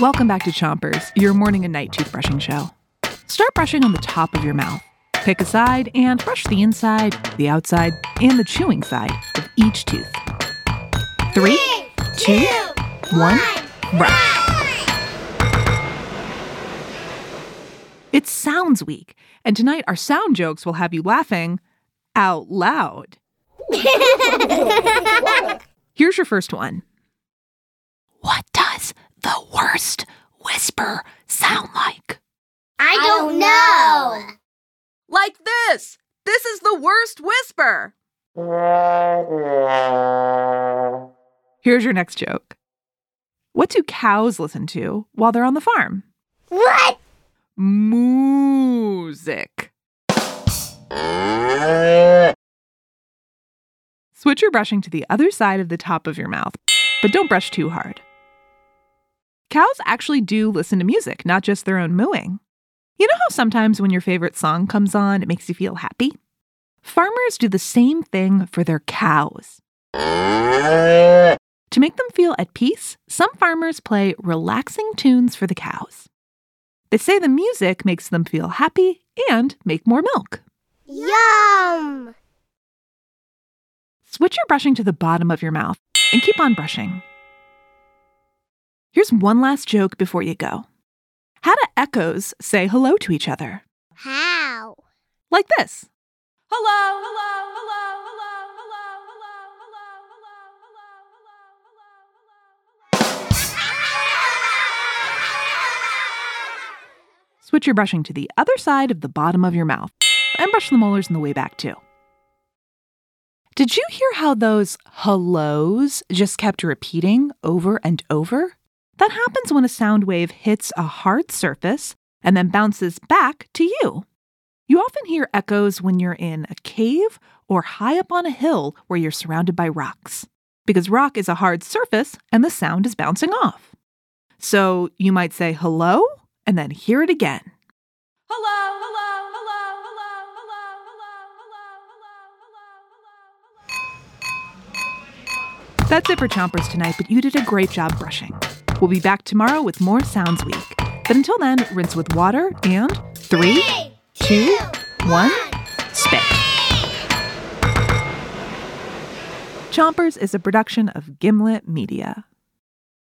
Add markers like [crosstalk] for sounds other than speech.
Welcome back to Chompers, your morning and night toothbrushing show. Start brushing on the top of your mouth. Pick a side and brush the inside, the outside, and the chewing side of each tooth. Three, two, one, brush. It Sounds Week, and tonight our sound jokes will have you laughing out loud. [laughs] Here's your first one. What does the worst whisper sound like? I don't know. Like this. This is the worst whisper. Here's your next joke. What do cows listen to while they're on the farm? What? Music. Switch your brushing to the other side of the top of your mouth, but don't brush too hard. Cows actually do listen to music, not just their own mooing. You know how sometimes when your favorite song comes on, it makes you feel happy? Farmers do the same thing for their cows. To make them feel at peace, some farmers play relaxing tunes for the cows. They say the music makes them feel happy and make more milk. Yum! Switch your brushing to the bottom of your mouth and keep on brushing. Here's one last joke before you go. How do echoes say hello to each other? How? Like this. Hello, hello, hello, hello, hello, hello, hello, hello, hello. hello. Switch your brushing to the other side of the bottom of your mouth and brush the molars on the way back too. Did you hear how those hellos just kept repeating over and over? That happens when a sound wave hits a hard surface and then bounces back to you. You often hear echoes when you're in a cave or high up on a hill where you're surrounded by rocks, because rock is a hard surface and the sound is bouncing off. So you might say hello and then hear it again. Hello, hello, hello, hello, hello, hello, hello, hello, hello. That's it for Chompers tonight, but you did a great job brushing. We'll be back tomorrow with more Sounds Week. But until then, rinse with water and three, two, one, spit. Chompers is a production of Gimlet Media.